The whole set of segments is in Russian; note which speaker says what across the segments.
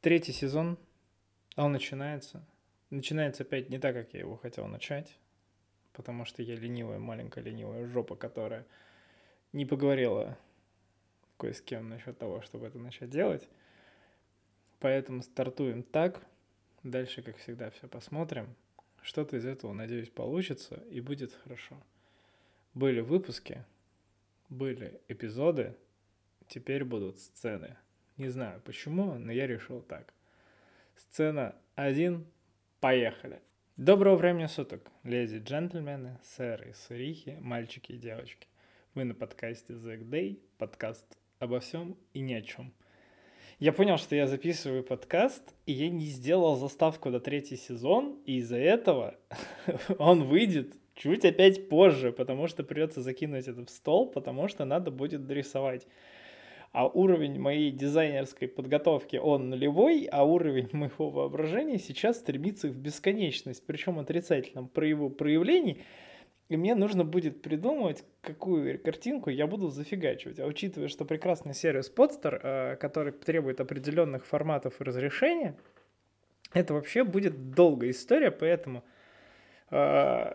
Speaker 1: Третий сезон, а он начинается. Начинается опять не так, как я его хотел начать, потому что я ленивая, маленькая ленивая жопа, которая не поговорила кое с кем насчет того, чтобы это начать делать. Поэтому стартуем так. Дальше, как всегда, все посмотрим. Что-то из этого, надеюсь, получится и будет хорошо. Были выпуски, были эпизоды, теперь будут сцены. Не знаю почему, но я решил так. Сцена 1. Поехали. Доброго времени суток, леди джентльмены, сэры и сырихи, мальчики и девочки. Вы на подкасте The Day, подкаст обо всем и ни о чем. Я понял, что я записываю подкаст, и я не сделал заставку на третий сезон, и из-за этого он выйдет чуть опять позже, потому что придется закинуть это в стол, потому что надо будет дорисовать а уровень моей дизайнерской подготовки, он нулевой, а уровень моего воображения сейчас стремится в бесконечность, причем отрицательном про его проявлении, и мне нужно будет придумывать, какую картинку я буду зафигачивать. А учитывая, что прекрасный сервис Podster, э, который требует определенных форматов и разрешения, это вообще будет долгая история, поэтому, э,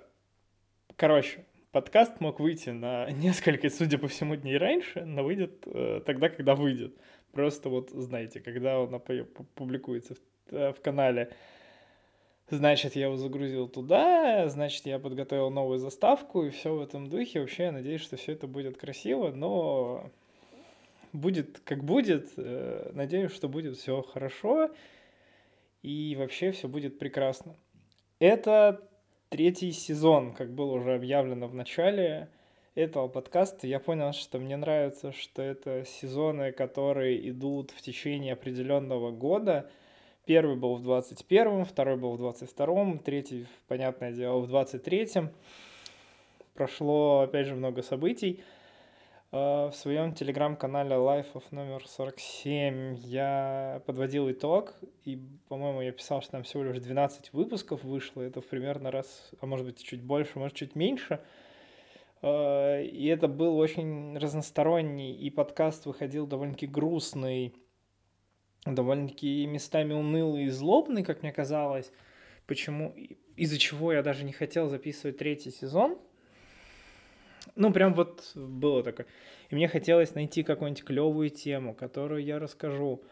Speaker 1: короче, подкаст мог выйти на несколько, судя по всему, дней раньше, но выйдет э, тогда, когда выйдет. Просто вот знаете, когда он публикуется в, э, в канале, значит, я его загрузил туда, значит, я подготовил новую заставку, и все в этом духе. Вообще, я надеюсь, что все это будет красиво, но будет как будет. Э, надеюсь, что будет все хорошо, и вообще все будет прекрасно. Это третий сезон, как было уже объявлено в начале этого подкаста, я понял, что мне нравится, что это сезоны, которые идут в течение определенного года. Первый был в 21-м, второй был в 22-м, третий, понятное дело, в 23-м. Прошло, опять же, много событий. Э, в своем телеграм-канале Life of номер 47 я подводил итог, и, по-моему, я писал, что там всего лишь 12 выпусков вышло, это примерно раз, а может быть чуть больше, может чуть меньше. Э, и это был очень разносторонний, и подкаст выходил довольно-таки грустный, довольно-таки местами унылый и злобный, как мне казалось. Почему? Из-за чего я даже не хотел записывать третий сезон – ну, прям вот было такое. И мне хотелось найти какую-нибудь клевую тему, которую я расскажу,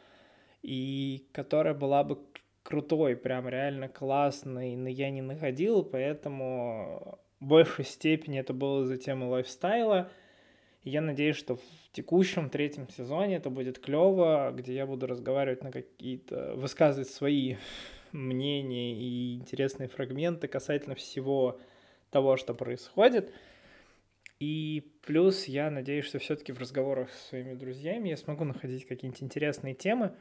Speaker 1: и которая была бы крутой, прям реально классной, но я не находил, поэтому в большей степени это было за тему лайфстайла. И я надеюсь, что в текущем третьем сезоне это будет клево, где я буду разговаривать на какие-то, высказывать свои мнения и интересные фрагменты касательно всего того, что происходит. И плюс я надеюсь, что все-таки в разговорах со своими друзьями я смогу находить какие-нибудь интересные темы,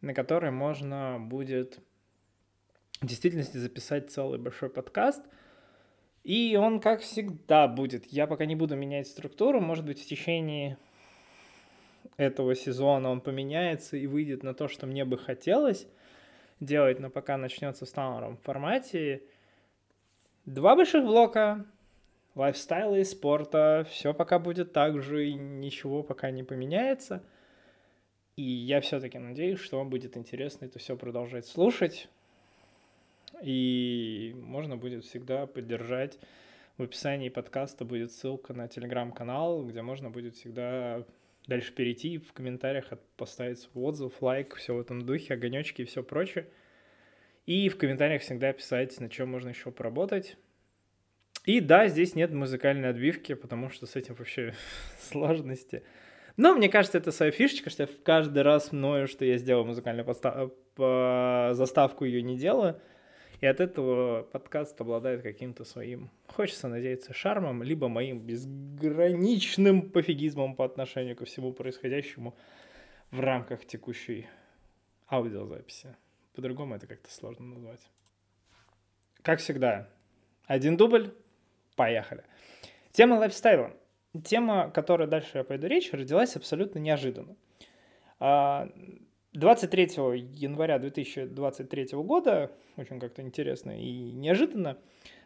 Speaker 1: на которые можно будет в действительности записать целый большой подкаст. И он, как всегда, будет. Я пока не буду менять структуру. Может быть, в течение этого сезона он поменяется и выйдет на то, что мне бы хотелось делать, но пока начнется в старом формате. Два больших блока, лайфстайла и спорта, все пока будет так же, и ничего пока не поменяется. И я все-таки надеюсь, что вам будет интересно это все продолжать слушать. И можно будет всегда поддержать. В описании подкаста будет ссылка на телеграм-канал, где можно будет всегда дальше перейти в комментариях поставить свой отзыв, лайк, все в этом духе, огонечки и все прочее. И в комментариях всегда писать, на чем можно еще поработать. И да, здесь нет музыкальной отбивки, потому что с этим вообще сложности. Но мне кажется, это своя фишечка, что я каждый раз мною, что я сделал музыкальную подстав... по... заставку, ее не делаю. И от этого подкаст обладает каким-то своим, хочется надеяться, шармом, либо моим безграничным пофигизмом по отношению ко всему происходящему в рамках текущей аудиозаписи. По-другому это как-то сложно назвать. Как всегда, один дубль, Поехали. Тема лайфстайла. Тема, которой дальше я пойду речь, родилась абсолютно неожиданно. 23 а, января 2023 года, очень как-то интересно и неожиданно,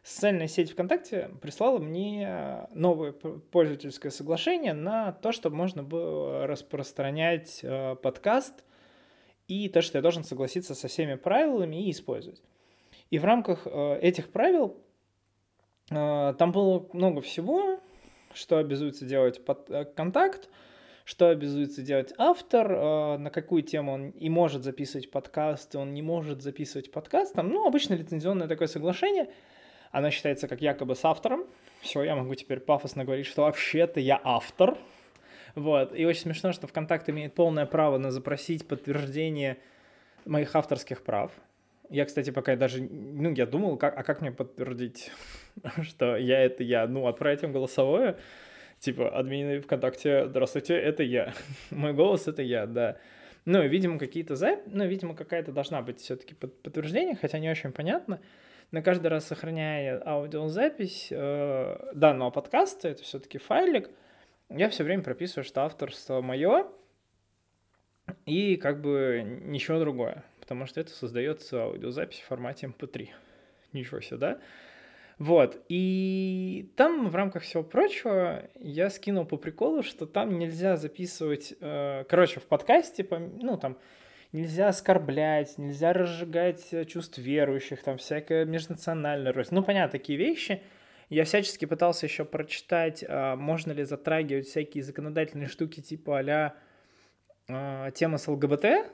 Speaker 1: социальная сеть ВКонтакте прислала мне новое пользовательское соглашение на то, чтобы можно было распространять а, подкаст и то, что я должен согласиться со всеми правилами и использовать. И в рамках э, этих правил э, там было много всего, что обязуется делать под, э, контакт, что обязуется делать автор, э, на какую тему он и может записывать подкаст, и он не может записывать подкаст. Там, ну, обычно лицензионное такое соглашение, оно считается как якобы с автором. Все, я могу теперь пафосно говорить, что вообще-то я автор. Вот. И очень смешно, что ВКонтакт имеет полное право на запросить подтверждение моих авторских прав. Я, кстати, пока даже, ну, я думал, как, а как мне подтвердить, что я это я? Ну, отправить им голосовое, типа, админы ВКонтакте, здравствуйте, это я. Мой голос — это я, да. Ну, видимо, какие-то за... Ну, видимо, какая-то должна быть все-таки подтверждение, хотя не очень понятно. Но каждый раз сохраняя аудиозапись э, данного подкаста, это все-таки файлик, я все время прописываю, что авторство мое, и как бы ничего другое потому что это создается аудиозапись в формате MP3. Эм Ничего себе, да? Вот, и там в рамках всего прочего я скинул по приколу, что там нельзя записывать, э, короче, в подкасте, ну, там, нельзя оскорблять, нельзя разжигать чувств верующих, там, всякая межнациональная рост. Ну, понятно, такие вещи. Я всячески пытался еще прочитать, э, можно ли затрагивать всякие законодательные штуки типа а-ля э, тема с ЛГБТ,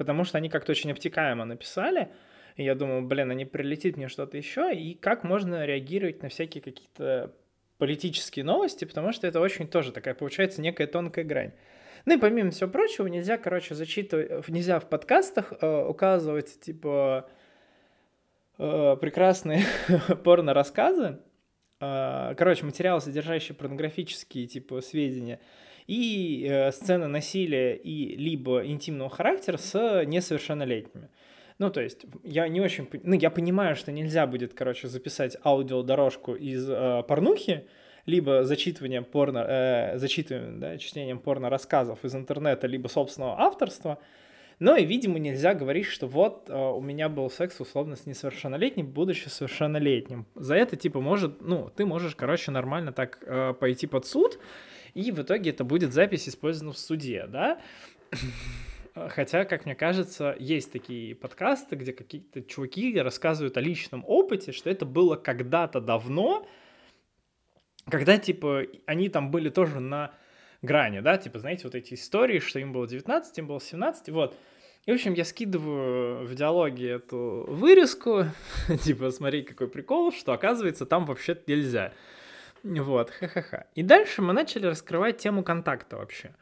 Speaker 1: потому что они как-то очень обтекаемо написали, и я думаю, блин, а не прилетит мне что-то еще, и как можно реагировать на всякие какие-то политические новости, потому что это очень тоже такая, получается, некая тонкая грань. Ну и помимо всего прочего, нельзя, короче, зачитывать, нельзя в подкастах э, указывать, типа, э, прекрасные порно-рассказы, э, короче, материалы, содержащие порнографические, типа, сведения, и э, сцены насилия и либо интимного характера с несовершеннолетними. Ну, то есть, я не очень... Ну, я понимаю, что нельзя будет, короче, записать аудиодорожку из э, порнухи, либо зачитыванием порно... Э, зачитыванием, да, чтением порно-рассказов из интернета, либо собственного авторства, но и, видимо, нельзя говорить, что вот э, у меня был секс условно с несовершеннолетним, будучи совершеннолетним. За это, типа, может, ну, ты можешь, короче, нормально так э, пойти под суд, и в итоге это будет запись использована в суде, да? Хотя, как мне кажется, есть такие подкасты, где какие-то чуваки рассказывают о личном опыте, что это было когда-то давно, когда, типа, они там были тоже на грани, да, типа, знаете, вот эти истории, что им было 19, им было 17, вот. И, в общем, я скидываю в диалоге эту вырезку, типа, смотри, какой прикол, что, оказывается, там вообще нельзя. Вот, ха-ха-ха. И дальше мы начали раскрывать тему контакта вообще.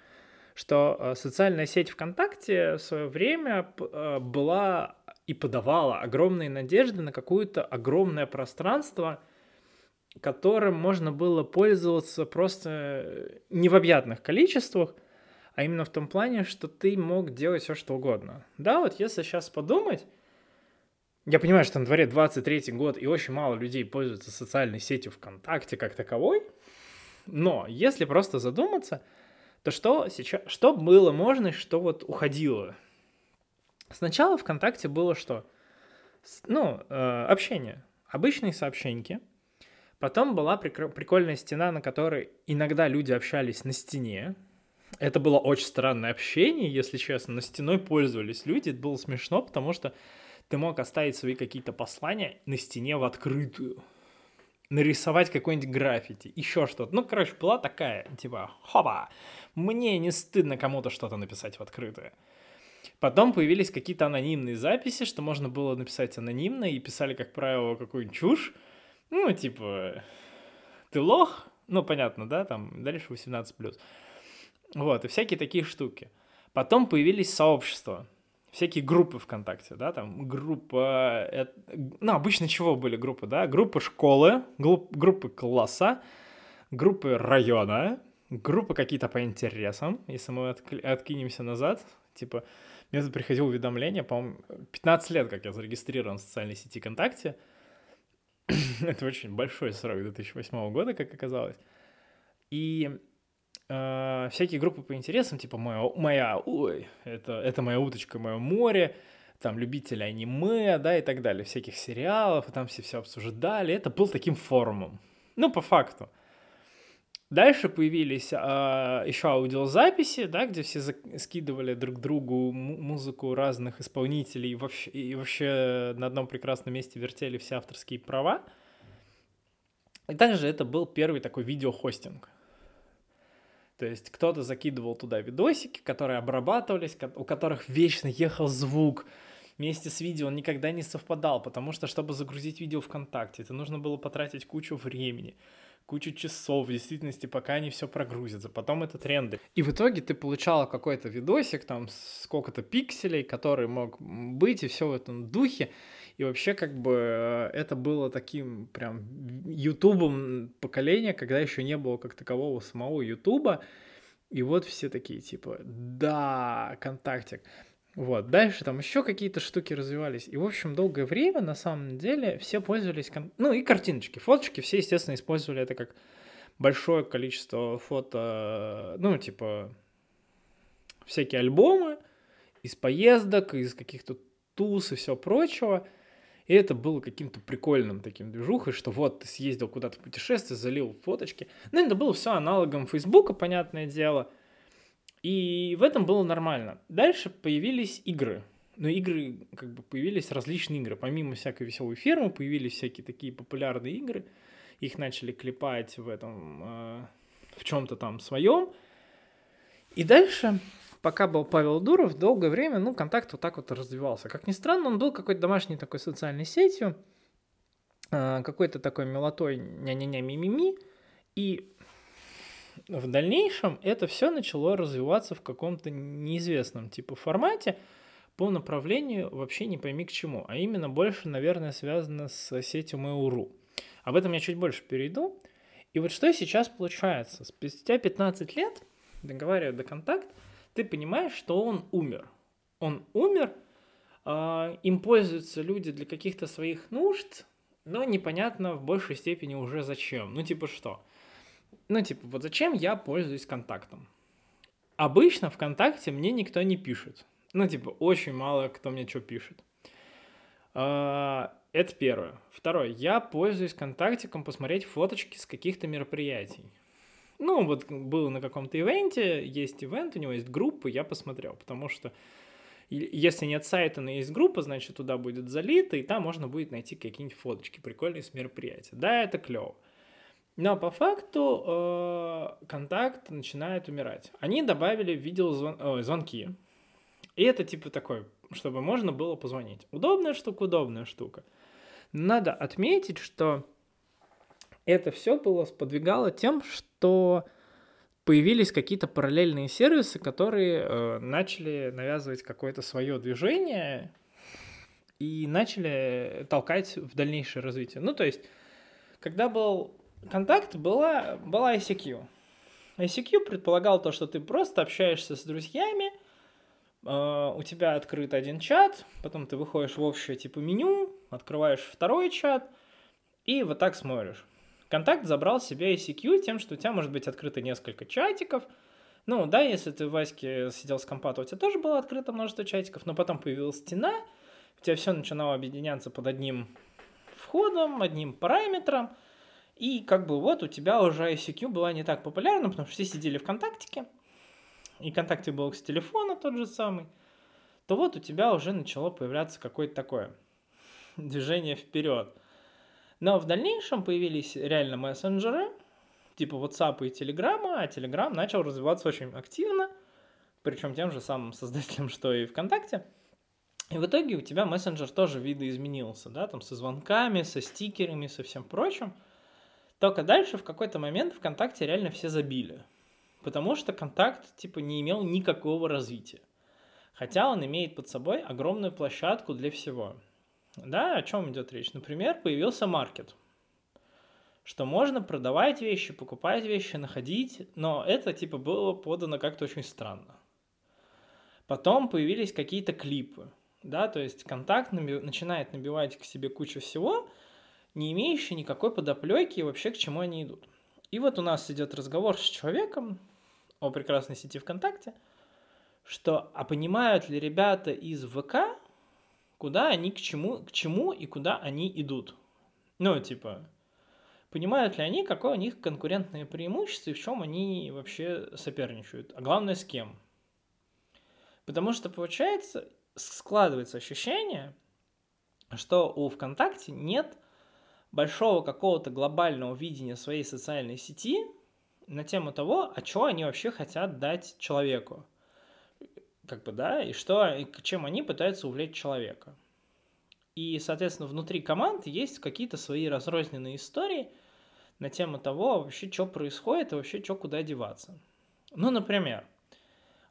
Speaker 1: Что э, социальная сеть ВКонтакте в свое время э, была и подавала огромные надежды на какое-то огромное пространство, которым можно было пользоваться просто э, не в объятных количествах, а именно в том плане, что ты мог делать все, что угодно. Да, вот если сейчас подумать, я понимаю, что на дворе 23 год, и очень мало людей пользуются социальной сетью ВКонтакте как таковой. Но если просто задуматься, то что сейчас, что было можно, что вот уходило? Сначала ВКонтакте было что? Ну, э, общение. Обычные сообщеньки. Потом была прикольная стена, на которой иногда люди общались на стене. Это было очень странное общение, если честно. На стеной пользовались люди. Это было смешно, потому что ты мог оставить свои какие-то послания на стене в открытую, нарисовать какой-нибудь граффити, еще что-то. Ну, короче, была такая, типа, хопа, мне не стыдно кому-то что-то написать в открытую. Потом появились какие-то анонимные записи, что можно было написать анонимно, и писали, как правило, какую-нибудь чушь. Ну, типа, ты лох, ну, понятно, да, там, дальше 18+. Вот, и всякие такие штуки. Потом появились сообщества всякие группы ВКонтакте, да, там группа, э, ну, обычно чего были группы, да, группы школы, группы класса, группы района, группы какие-то по интересам, если мы откинемся назад, типа, мне тут приходило уведомление, по-моему, 15 лет, как я зарегистрирован в социальной сети ВКонтакте, это очень большой срок 2008 года, как оказалось, и э, всякие группы по интересам, типа моя, моя ой, это, это моя уточка, мое море, там любители аниме, да, и так далее, всяких сериалов, и там все все обсуждали. Это был таким форумом. Ну, по факту. Дальше появились а, еще аудиозаписи, да, где все скидывали друг другу музыку разных исполнителей и вообще, и вообще на одном прекрасном месте вертели все авторские права. И также это был первый такой видеохостинг. То есть кто-то закидывал туда видосики, которые обрабатывались, у которых вечно ехал звук. Вместе с видео он никогда не совпадал, потому что, чтобы загрузить видео ВКонтакте, это нужно было потратить кучу времени кучу часов в действительности, пока они все прогрузятся. Потом это тренды. И в итоге ты получала какой-то видосик, там, сколько-то пикселей, который мог быть, и все в этом духе. И вообще, как бы, э, это было таким прям ютубом поколения, когда еще не было как такового самого ютуба. И вот все такие, типа, да, контактик. Вот, дальше там еще какие-то штуки развивались. И, в общем, долгое время, на самом деле, все пользовались... Кон... Ну, и картиночки, фоточки, все, естественно, использовали это как большое количество фото, ну, типа, всякие альбомы из поездок, из каких-то туз и все прочего. И это было каким-то прикольным таким движухой, что вот ты съездил куда-то в путешествие, залил фоточки. Ну, это было все аналогом Фейсбука, понятное дело. И в этом было нормально. Дальше появились игры. Но игры, как бы появились различные игры. Помимо всякой веселой фермы, появились всякие такие популярные игры. Их начали клепать в этом, э, в чем-то там своем. И дальше пока был Павел Дуров, долгое время, ну, контакт вот так вот развивался. Как ни странно, он был какой-то домашней такой социальной сетью, э, какой-то такой милотой ня-ня-ня ми-ми-ми, и в дальнейшем это все начало развиваться в каком-то неизвестном типа формате по направлению вообще не пойми к чему, а именно больше, наверное, связано с сетью Mail.ru. Об этом я чуть больше перейду. И вот что сейчас получается? Спустя 15 лет, договаривая до контакт, ты понимаешь, что он умер. Он умер, э, им пользуются люди для каких-то своих нужд, но непонятно в большей степени уже зачем. Ну, типа что? Ну, типа, вот зачем я пользуюсь контактом? Обычно ВКонтакте мне никто не пишет. Ну, типа, очень мало кто мне что пишет. А, это первое. Второе. Я пользуюсь контактиком посмотреть фоточки с каких-то мероприятий. Ну, вот был на каком-то ивенте, есть ивент, у него есть группа, я посмотрел, потому что если нет сайта, но есть группа, значит, туда будет залито, и там можно будет найти какие-нибудь фоточки прикольные с мероприятия. Да, это клево. Но по факту э, контакт начинает умирать. Они добавили видеозвонки. И это типа такой, чтобы можно было позвонить. Удобная штука, удобная штука. Надо отметить, что это все было сподвигало тем, что появились какие-то параллельные сервисы, которые э, начали навязывать какое-то свое движение и начали толкать в дальнейшее развитие. Ну, то есть, когда был контакт была, была ICQ. ICQ предполагал то, что ты просто общаешься с друзьями, э, у тебя открыт один чат, потом ты выходишь в общее типа меню, открываешь второй чат и вот так смотришь. Контакт забрал себе ICQ тем, что у тебя может быть открыто несколько чатиков. Ну да, если ты в Ваське сидел с компа, то у тебя тоже было открыто множество чатиков, но потом появилась стена, у тебя все начинало объединяться под одним входом, одним параметром – и как бы вот у тебя уже ICQ была не так популярна, потому что все сидели ВКонтактике, и ВКонтакте был с телефона тот же самый, то вот у тебя уже начало появляться какое-то такое движение вперед. Но в дальнейшем появились реально мессенджеры, типа WhatsApp и Telegram, а Telegram начал развиваться очень активно, причем тем же самым создателем, что и ВКонтакте. И в итоге у тебя мессенджер тоже видоизменился, да, там со звонками, со стикерами, со всем прочим – только дальше в какой-то момент ВКонтакте реально все забили. Потому что контакт типа не имел никакого развития. Хотя он имеет под собой огромную площадку для всего. Да, о чем идет речь? Например, появился маркет. Что можно продавать вещи, покупать вещи, находить, но это типа было подано как-то очень странно. Потом появились какие-то клипы. Да, то есть контакт наби- начинает набивать к себе кучу всего, не имеющие никакой подоплеки и вообще к чему они идут. И вот у нас идет разговор с человеком о прекрасной сети ВКонтакте, что а понимают ли ребята из ВК, куда они к чему, к чему и куда они идут. Ну, типа, понимают ли они, какое у них конкурентное преимущество и в чем они вообще соперничают, а главное с кем. Потому что получается, складывается ощущение, что у ВКонтакте нет большого какого-то глобального видения своей социальной сети на тему того, а что они вообще хотят дать человеку. Как бы, да, и что, и чем они пытаются увлечь человека. И, соответственно, внутри команд есть какие-то свои разрозненные истории на тему того, вообще, что происходит и вообще, что куда деваться. Ну, например,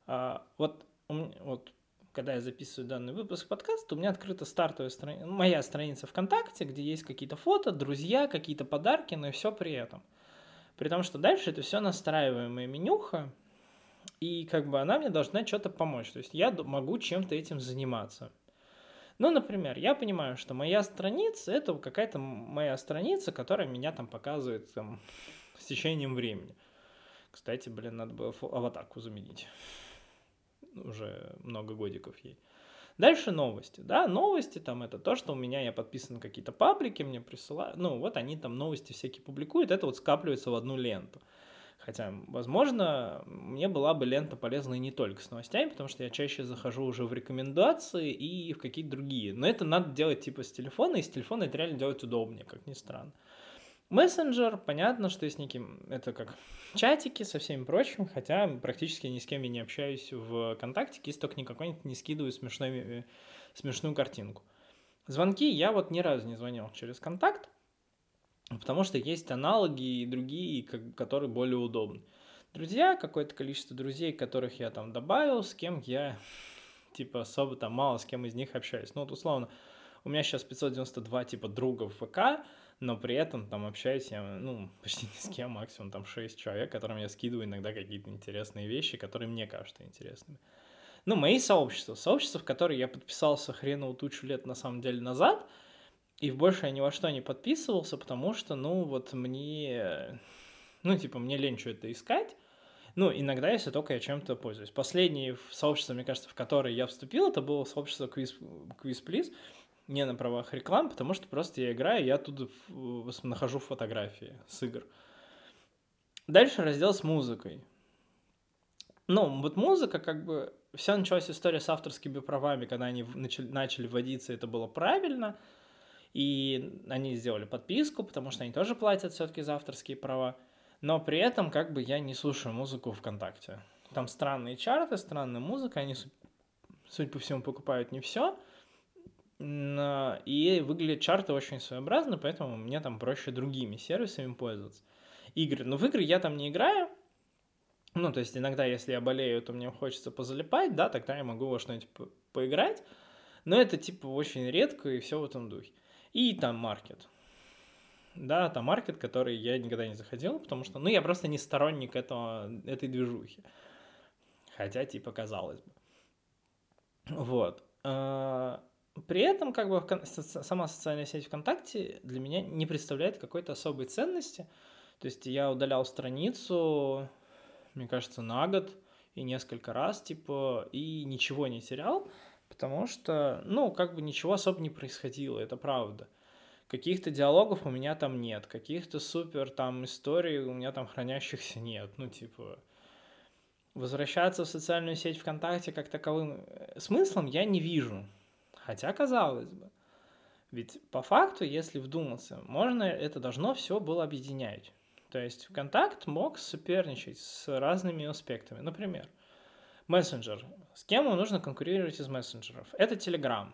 Speaker 1: а, вот, вот когда я записываю данный выпуск подкаста, у меня открыта стартовая страница, моя страница ВКонтакте, где есть какие-то фото, друзья, какие-то подарки, но и все при этом. При том, что дальше это все настраиваемая менюха, и как бы она мне должна что-то помочь. То есть я могу чем-то этим заниматься. Ну, например, я понимаю, что моя страница это какая-то моя страница, которая меня там показывает там, с течением времени. Кстати, блин, надо было аватарку заменить уже много годиков ей. Дальше новости, да, новости там это то, что у меня я подписан на какие-то паблики, мне присылают, ну вот они там новости всякие публикуют, это вот скапливается в одну ленту. Хотя, возможно, мне была бы лента полезна и не только с новостями, потому что я чаще захожу уже в рекомендации и в какие-то другие. Но это надо делать типа с телефона, и с телефона это реально делать удобнее, как ни странно. Мессенджер, понятно, что есть неким, это как чатики со всеми прочим, хотя практически ни с кем я не общаюсь в ВКонтакте, если только никакой не скидываю смешной, э, смешную картинку. Звонки я вот ни разу не звонил через контакт, потому что есть аналоги и другие, которые более удобны. Друзья, какое-то количество друзей, которых я там добавил, с кем я типа особо там мало с кем из них общаюсь. Ну вот условно, у меня сейчас 592 типа друга в ВК, но при этом там общаюсь я, ну, почти ни с кем, максимум там 6 человек, которым я скидываю иногда какие-то интересные вещи, которые мне кажутся интересными. Ну, мои сообщества, сообщества, в которые я подписался хреново тучу лет на самом деле назад, и больше я ни во что не подписывался, потому что, ну, вот мне, ну, типа, мне лень что это искать, ну, иногда, если только я чем-то пользуюсь. Последнее сообщество, мне кажется, в которое я вступил, это было сообщество Quiz, Quiz Please, не на правах рекламы, потому что просто я играю, я оттуда нахожу фотографии с игр. Дальше раздел с музыкой. Ну, вот музыка, как бы, вся началась история с авторскими правами, когда они начали, начали вводиться, это было правильно, и они сделали подписку, потому что они тоже платят все-таки за авторские права, но при этом, как бы, я не слушаю музыку ВКонтакте. Там странные чарты, странная музыка, они, судя по всему, покупают не все, и выглядят чарты очень своеобразно, поэтому мне там проще другими сервисами пользоваться. Игры. Но в игры я там не играю. Ну, то есть иногда, если я болею, то мне хочется позалипать, да, тогда я могу во что-нибудь по поиграть. Но это типа очень редко и все в этом духе. И там маркет. Да, там маркет, который я никогда не заходил, потому что, ну, я просто не сторонник этого, этой движухи. Хотя, типа, казалось бы. Вот. А, при этом, как бы, сама социальная сеть ВКонтакте для меня не представляет какой-то особой ценности. То есть я удалял страницу, мне кажется, на год и несколько раз, типа, и ничего не терял, потому что, ну, как бы ничего особо не происходило, это правда. Каких-то диалогов у меня там нет, каких-то супер там историй у меня там хранящихся нет, ну, типа, возвращаться в социальную сеть ВКонтакте как таковым э, смыслом я не вижу. Хотя, казалось бы, ведь по факту, если вдуматься, можно это должно все было объединять. То есть ВКонтакт мог соперничать с разными аспектами. Например, мессенджер. С кем ему нужно конкурировать из мессенджеров? Это Telegram.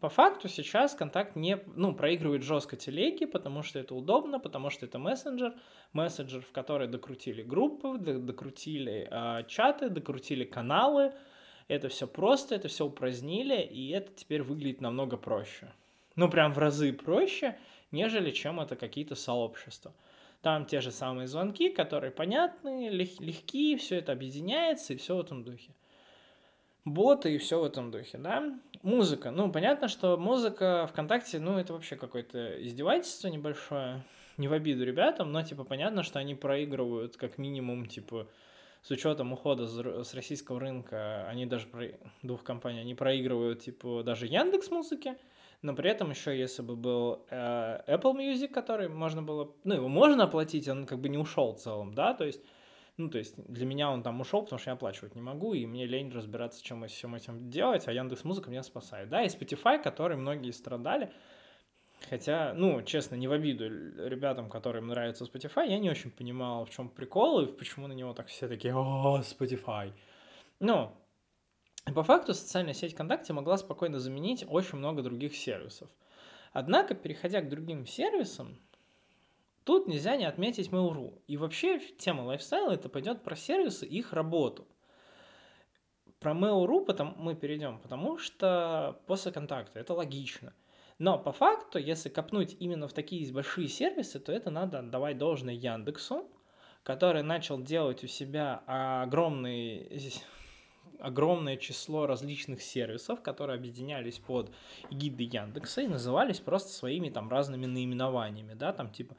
Speaker 1: По факту сейчас контакт не, ну, проигрывает жестко телеги, потому что это удобно, потому что это мессенджер, мессенджер, в который докрутили группы, докрутили э, чаты, докрутили каналы, это все просто, это все упразднили, и это теперь выглядит намного проще. Ну, прям в разы проще, нежели чем это какие-то сообщества. Там те же самые звонки, которые понятны, лег- легкие, все это объединяется, и все в этом духе. Боты и все в этом духе, да? Музыка. Ну, понятно, что музыка ВКонтакте, ну, это вообще какое-то издевательство небольшое. Не в обиду ребятам, но, типа, понятно, что они проигрывают как минимум, типа, с учетом ухода с российского рынка, они даже, двух компаний, они проигрывают, типа, даже Яндекс музыки, но при этом еще, если бы был э, Apple Music, который можно было, ну, его можно оплатить, он как бы не ушел в целом, да, то есть, ну, то есть для меня он там ушел, потому что я оплачивать не могу, и мне лень разбираться, чем и всем этим делать, а Яндекс Музыка меня спасает, да, и Spotify, который многие страдали, Хотя, ну, честно, не в обиду ребятам, которым нравится Spotify, я не очень понимал, в чем прикол и почему на него так все такие «О, Spotify». Ну, по факту социальная сеть ВКонтакте могла спокойно заменить очень много других сервисов. Однако, переходя к другим сервисам, тут нельзя не отметить Mail.ru. И вообще тема лайфстайла это пойдет про сервисы и их работу. Про Mail.ru потом мы перейдем, потому что после контакта это логично – но по факту, если копнуть именно в такие большие сервисы, то это надо отдавать должное Яндексу, который начал делать у себя огромный, огромное число различных сервисов, которые объединялись под эгидой Яндекса и назывались просто своими там разными наименованиями, да, там типа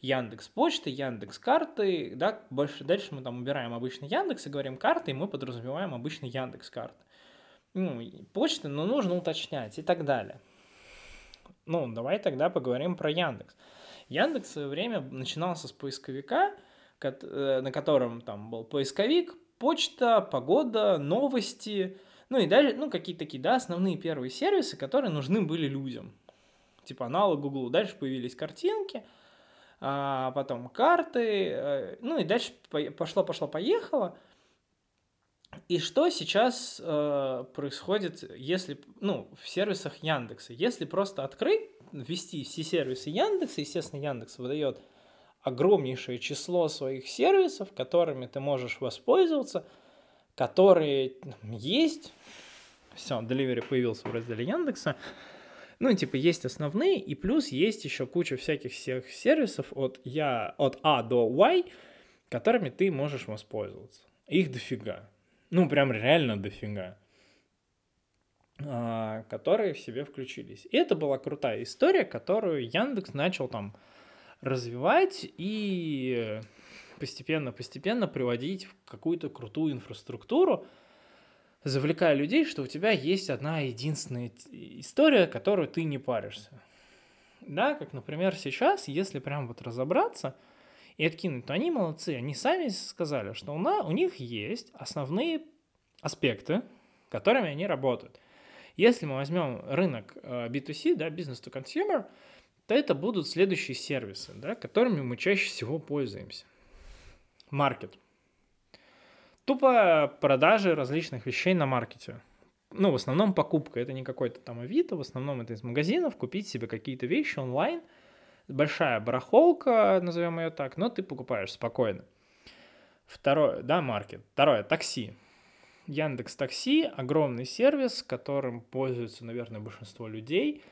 Speaker 1: Яндекс Почты, Яндекс Карты, да, больше дальше мы там убираем обычно Яндекс и говорим карты, и мы подразумеваем обычно Яндекс Карты. Ну, почты, но нужно уточнять и так далее. Ну, давай тогда поговорим про Яндекс. Яндекс в свое время начинался с поисковика, э, на котором там был поисковик, почта, погода, новости, ну и дальше, ну, какие-то такие, да, основные первые сервисы, которые нужны были людям. Типа аналог Google. Дальше появились картинки, а потом карты, э, ну и дальше пошло, пошло, поехало. И что сейчас э, происходит, если, ну, в сервисах Яндекса? Если просто открыть, ввести все сервисы Яндекса, естественно, Яндекс выдает огромнейшее число своих сервисов, которыми ты можешь воспользоваться, которые есть. Все, Delivery появился в разделе Яндекса. Ну, типа, есть основные, и плюс есть еще куча всяких всех сервисов от, я, от А до Y, которыми ты можешь воспользоваться. Их дофига ну, прям реально дофига, а, которые в себе включились. И это была крутая история, которую Яндекс начал там развивать и постепенно-постепенно приводить в какую-то крутую инфраструктуру, завлекая людей, что у тебя есть одна единственная история, которую ты не паришься. Да, как, например, сейчас, если прям вот разобраться – и откинуть, то они молодцы. Они сами сказали, что у, нас, у них есть основные аспекты, которыми они работают. Если мы возьмем рынок B2C, э, да, business to consumer, то это будут следующие сервисы, да, которыми мы чаще всего пользуемся. Маркет. Тупо продажи различных вещей на маркете. Ну, в основном покупка. Это не какой-то там Авито, в основном это из магазинов. Купить себе какие-то вещи онлайн – большая барахолка, назовем ее так, но ты покупаешь спокойно. Второе, да, маркет. Второе, такси. Яндекс Такси – огромный сервис, которым пользуется, наверное, большинство людей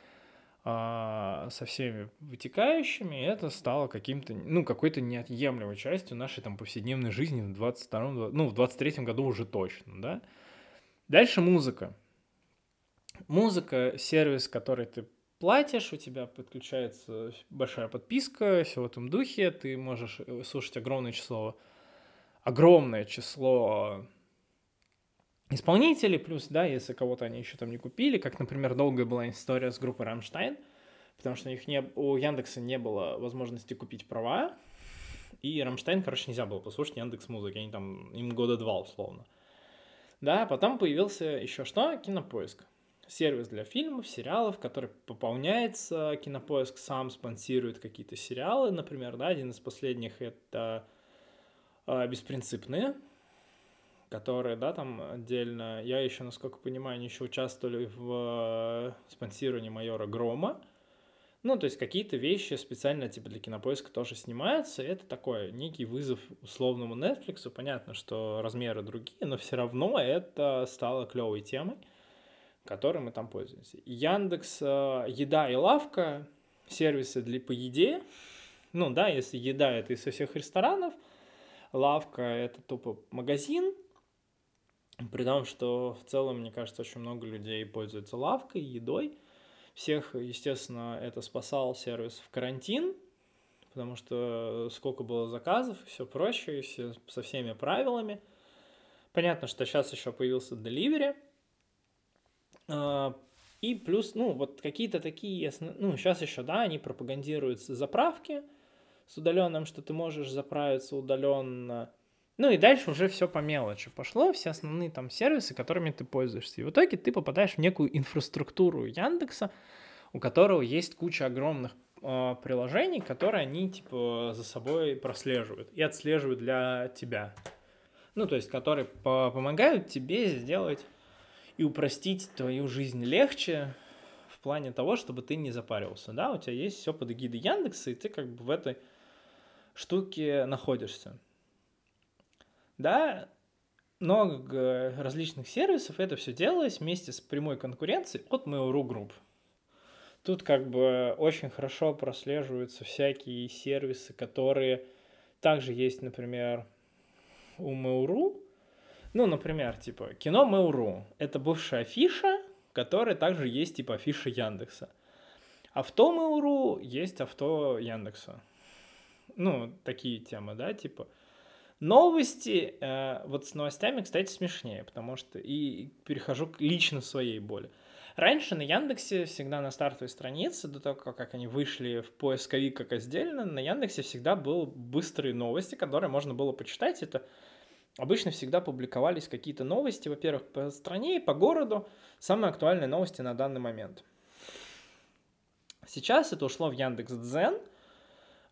Speaker 1: со всеми вытекающими, это стало каким-то, ну, какой-то неотъемлемой частью нашей там повседневной жизни в 22 ну, в 23 году уже точно, да. Дальше музыка. Музыка – сервис, который ты платишь, у тебя подключается большая подписка, все в этом духе, ты можешь э, слушать огромное число, огромное число исполнителей, плюс, да, если кого-то они еще там не купили, как, например, долгая была история с группой Рамштайн, потому что у, них не, у Яндекса не было возможности купить права, и Рамштайн, короче, нельзя было послушать Яндекс музыки, они там, им года два условно. Да, потом появился еще что? Кинопоиск сервис для фильмов, сериалов, который пополняется, Кинопоиск сам спонсирует какие-то сериалы, например, да, один из последних это э, «Беспринципные», которые, да, там отдельно, я еще, насколько понимаю, они еще участвовали в э, спонсировании «Майора Грома», ну, то есть какие-то вещи специально типа для кинопоиска тоже снимаются. Это такой некий вызов условному Netflix. Понятно, что размеры другие, но все равно это стало клевой темой которым мы там пользуемся. Яндекс, э, еда и лавка, сервисы для по еде. Ну да, если еда это из всех ресторанов, лавка это тупо магазин. При том, что в целом, мне кажется, очень много людей пользуются лавкой, едой. Всех, естественно, это спасал сервис в карантин, потому что сколько было заказов, все проще, все со всеми правилами. Понятно, что сейчас еще появился Delivery, а, и плюс, ну, вот какие-то такие, ну, сейчас еще, да, они пропагандируют заправки с удаленным, что ты можешь заправиться удаленно. Ну и дальше уже все по мелочи пошло, все основные там сервисы, которыми ты пользуешься. И в итоге ты попадаешь в некую инфраструктуру Яндекса, у которого есть куча огромных э, приложений, которые они типа за собой прослеживают и отслеживают для тебя. Ну, то есть, которые по помогают тебе сделать и упростить твою жизнь легче в плане того, чтобы ты не запарился, да, у тебя есть все под эгидой Яндекса, и ты как бы в этой штуке находишься. Да, много различных сервисов, это все делалось вместе с прямой конкуренцией от Mail.ru Group. Тут как бы очень хорошо прослеживаются всякие сервисы, которые также есть, например, у Mail.ru, ну, например, типа, кино Mail.ru — это бывшая афиша, которая также есть, типа, афиша Яндекса. Авто Mail.ru есть авто Яндекса. Ну, такие темы, да, типа. Новости, э, вот с новостями, кстати, смешнее, потому что и перехожу к лично своей боли. Раньше на Яндексе всегда на стартовой странице, до того, как они вышли в поисковик как отдельно, на Яндексе всегда был быстрые новости, которые можно было почитать. Это обычно всегда публиковались какие-то новости, во-первых, по стране и по городу, самые актуальные новости на данный момент. Сейчас это ушло в Яндекс.Дзен, а,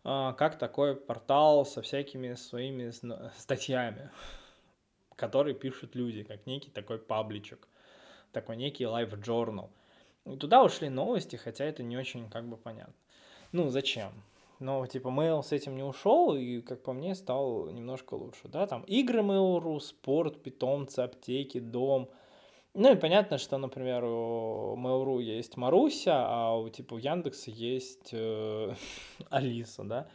Speaker 1: как такой портал со всякими своими статьями, которые пишут люди, как некий такой пабличек, такой некий live journal. И туда ушли новости, хотя это не очень как бы понятно. Ну, зачем? но типа Mail с этим не ушел и, как по мне, стал немножко лучше, да, там игры Mail.ru, спорт, питомцы, аптеки, дом, ну и понятно, что, например, у Mail.ru есть Маруся, а у типа Яндекса есть э, Алиса, да.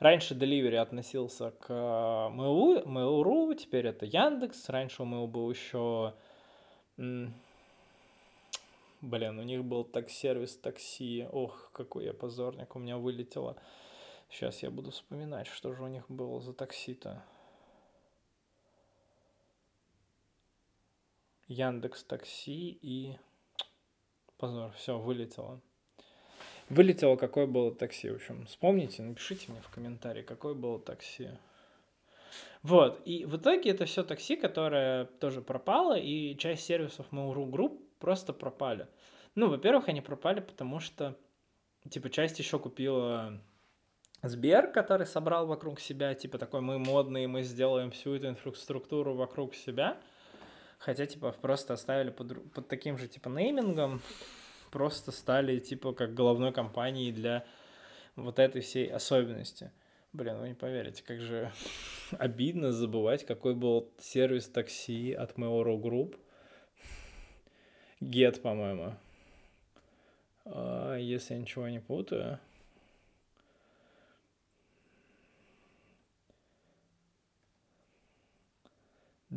Speaker 1: Раньше Delivery относился к Mail.ru, Mail.ru, теперь это Яндекс. Раньше у Mail был еще... Блин, у них был так сервис такси. Ох, какой я позорник, у меня вылетело. Сейчас я буду вспоминать, что же у них было за такси-то. Яндекс Такси и... Позор, все, вылетело. Вылетело, какое было такси. В общем, вспомните, напишите мне в комментарии, какое было такси. Вот, и в итоге это все такси, которое тоже пропало, и часть сервисов Mail.ru Group просто пропали. Ну, во-первых, они пропали, потому что, типа, часть еще купила Сбер, который собрал вокруг себя, типа такой, мы модные, мы сделаем всю эту инфраструктуру вокруг себя. Хотя, типа, просто оставили под, под таким же, типа, неймингом, просто стали, типа, как головной компанией для вот этой всей особенности. Блин, вы не поверите, как же обидно забывать, какой был сервис такси от Mail.ru Group. Get, по-моему. А, если я ничего не путаю.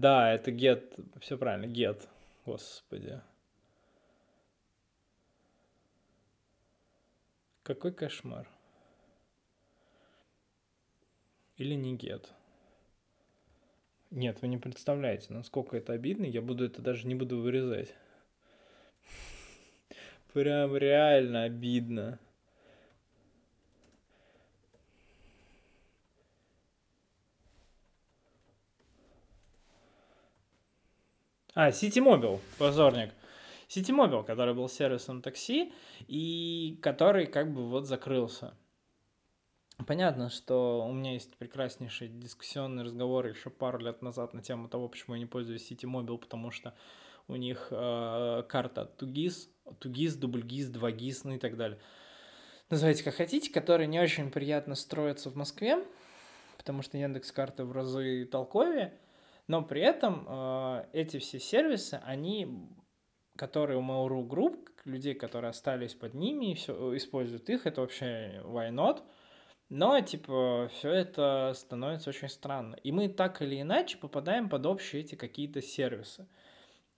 Speaker 1: Да, это get, все правильно, get, господи. Какой кошмар. Или не get. Нет, вы не представляете, насколько это обидно. Я буду это даже не буду вырезать. Прям реально обидно. А, Mobile, позорник. Mobile, который был сервисом такси и который как бы вот закрылся. Понятно, что у меня есть прекраснейший дискуссионный разговор еще пару лет назад на тему того, почему я не пользуюсь Mobile, потому что у них э, карта Тугис, Тугис, Дубльгиз, Двагиз, ну и так далее. Называйте как хотите, которые не очень приятно строятся в Москве, потому что Яндекс карты в разы толковее, но при этом э, эти все сервисы, они, которые у Mail.ru Group, людей, которые остались под ними и все, используют их, это вообще why not? Но, типа, все это становится очень странно. И мы так или иначе попадаем под общие эти какие-то сервисы.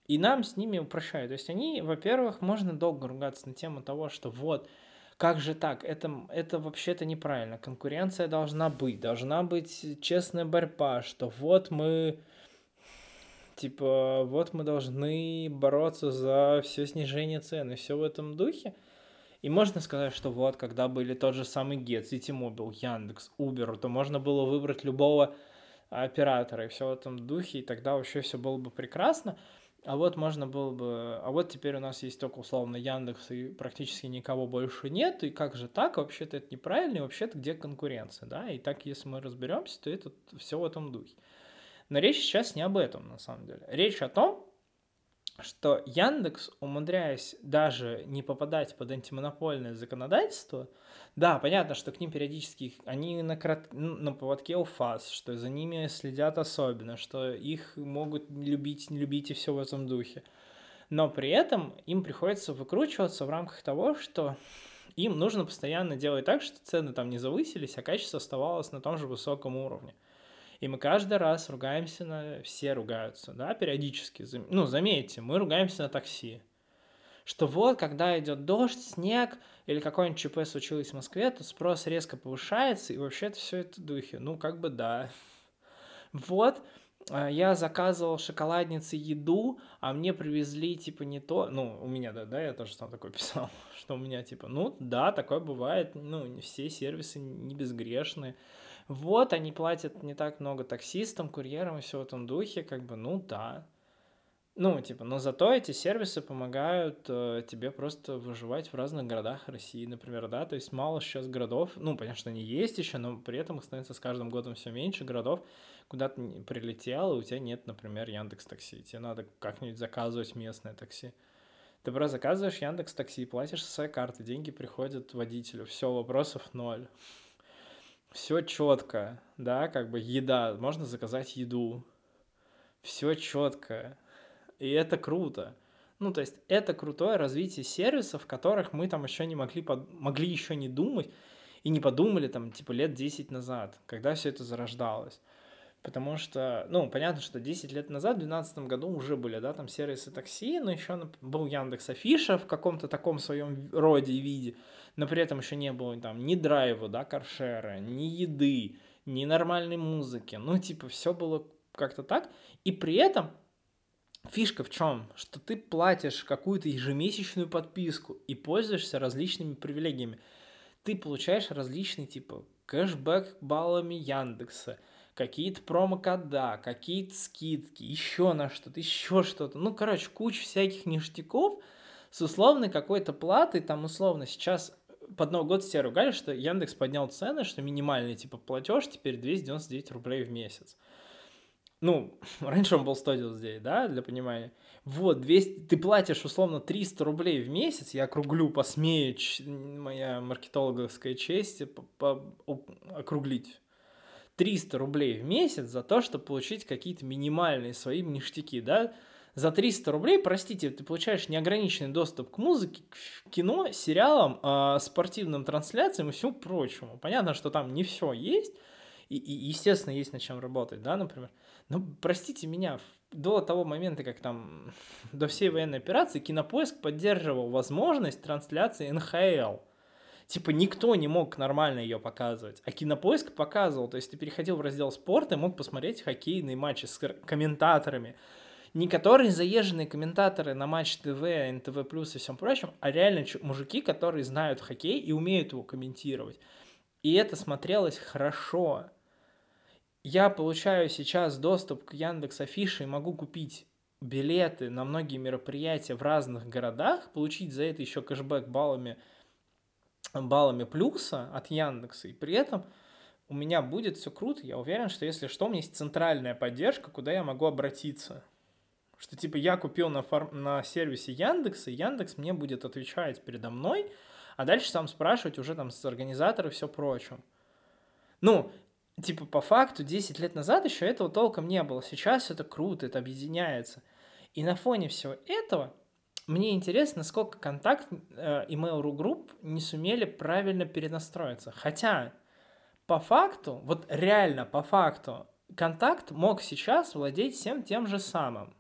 Speaker 1: И нам с ними упрощают. То есть они, во-первых, можно долго ругаться на тему того, что вот, как же так? Это, это вообще-то неправильно. Конкуренция должна быть. Должна быть честная борьба, что вот мы типа, вот мы должны бороться за все снижение цен и все в этом духе. И можно сказать, что вот, когда были тот же самый Get, Citymobil, Яндекс, Uber, то можно было выбрать любого оператора и все в этом духе, и тогда вообще все было бы прекрасно. А вот можно было бы... А вот теперь у нас есть только условно Яндекс, и практически никого больше нет. И как же так? Вообще-то это неправильно, и вообще-то где конкуренция, да? И так, если мы разберемся, то это все в этом духе. Но речь сейчас не об этом, на самом деле. Речь о том, что Яндекс, умудряясь даже не попадать под антимонопольное законодательство, да, понятно, что к ним периодически они на, крат... Ну, на поводке у ФАС, что за ними следят особенно, что их могут любить, не любить и все в этом духе. Но при этом им приходится выкручиваться в рамках того, что им нужно постоянно делать так, что цены там не завысились, а качество оставалось на том же высоком уровне. И мы каждый раз ругаемся на... Все ругаются, да, периодически. Ну, заметьте, мы ругаемся на такси. Что вот, когда идет дождь, снег или какой-нибудь ЧП случилось в Москве, то спрос резко повышается, и вообще-то все это духе. Ну, как бы да. Вот, а, я заказывал шоколадницы еду, а мне привезли, типа, не то, ну, у меня, да, да, я тоже сам такой писал, что у меня, типа, ну, да, такое бывает, ну, все сервисы не безгрешные, вот, они платят не так много таксистам, курьерам и все в этом духе, как бы, ну да. Ну, типа, но зато эти сервисы помогают э, тебе просто выживать в разных городах России, например, да, то есть мало сейчас городов, ну, понятно, что они есть еще, но при этом их становится с каждым годом все меньше городов, куда ты прилетел, и у тебя нет, например, Яндекс Такси, тебе надо как-нибудь заказывать местное такси. Ты просто заказываешь Яндекс Такси, платишь со своей карты, деньги приходят водителю, все, вопросов ноль все четко, да, как бы еда, можно заказать еду, все четко, и это круто. Ну, то есть это крутое развитие сервисов, которых мы там еще не могли, под... могли еще не думать и не подумали там, типа, лет 10 назад, когда все это зарождалось. Потому что, ну, понятно, что 10 лет назад, в 2012 году уже были, да, там сервисы такси, но еще был Яндекс Афиша в каком-то таком своем роде и виде но при этом еще не было там ни драйва, да, каршера, ни еды, ни нормальной музыки. Ну, типа, все было как-то так. И при этом фишка в чем? Что ты платишь какую-то ежемесячную подписку и пользуешься различными привилегиями. Ты получаешь различные, типа, кэшбэк баллами Яндекса, какие-то промокода, какие-то скидки, еще на что-то, еще что-то. Ну, короче, куча всяких ништяков с условной какой-то платой, там условно сейчас под Новый год все ругали, что Яндекс поднял цены, что минимальный типа платеж теперь 299 рублей в месяц. Ну, раньше он был 199, да, для понимания. Вот, 200, ты платишь условно 300 рублей в месяц, я округлю, посмею, моя маркетологовская честь, по, по, округлить. 300 рублей в месяц за то, чтобы получить какие-то минимальные свои ништяки, да, за 300 рублей, простите, ты получаешь неограниченный доступ к музыке, к кино, сериалам, э, спортивным трансляциям и всему прочему. Понятно, что там не все есть, и, и, естественно, есть над чем работать, да, например. Но, простите меня, до того момента, как там, до всей военной операции, Кинопоиск поддерживал возможность трансляции НХЛ. Типа никто не мог нормально ее показывать, а Кинопоиск показывал. То есть ты переходил в раздел спорта и мог посмотреть хоккейные матчи с комментаторами, не которые заезженные комментаторы на Матч ТВ, НТВ Плюс и всем прочем, а реально мужики, которые знают хоккей и умеют его комментировать. И это смотрелось хорошо. Я получаю сейчас доступ к Яндекс Афише и могу купить билеты на многие мероприятия в разных городах, получить за это еще кэшбэк баллами, баллами плюса от Яндекса, и при этом у меня будет все круто, я уверен, что если что, у меня есть центральная поддержка, куда я могу обратиться. Что типа я купил на, фар... на сервисе Яндекса, и Яндекс мне будет отвечать передо мной, а дальше сам спрашивать уже там с организатора и все прочим. Ну, типа по факту 10 лет назад еще этого толком не было. Сейчас это круто, это объединяется. И на фоне всего этого мне интересно, сколько контакт э, и Mail.ru Group не сумели правильно перенастроиться. Хотя по факту, вот реально по факту, контакт мог сейчас владеть всем тем же самым.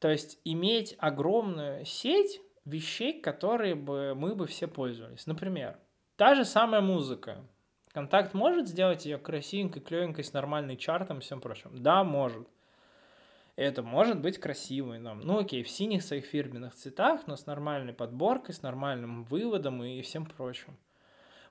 Speaker 1: То есть иметь огромную сеть вещей, которые бы мы бы все пользовались. Например, та же самая музыка. Контакт может сделать ее красивенькой, клевенькой, с нормальным чартом и всем прочим? Да, может. Это может быть красивый нам. Ну окей, в синих своих фирменных цветах, но с нормальной подборкой, с нормальным выводом и всем прочим.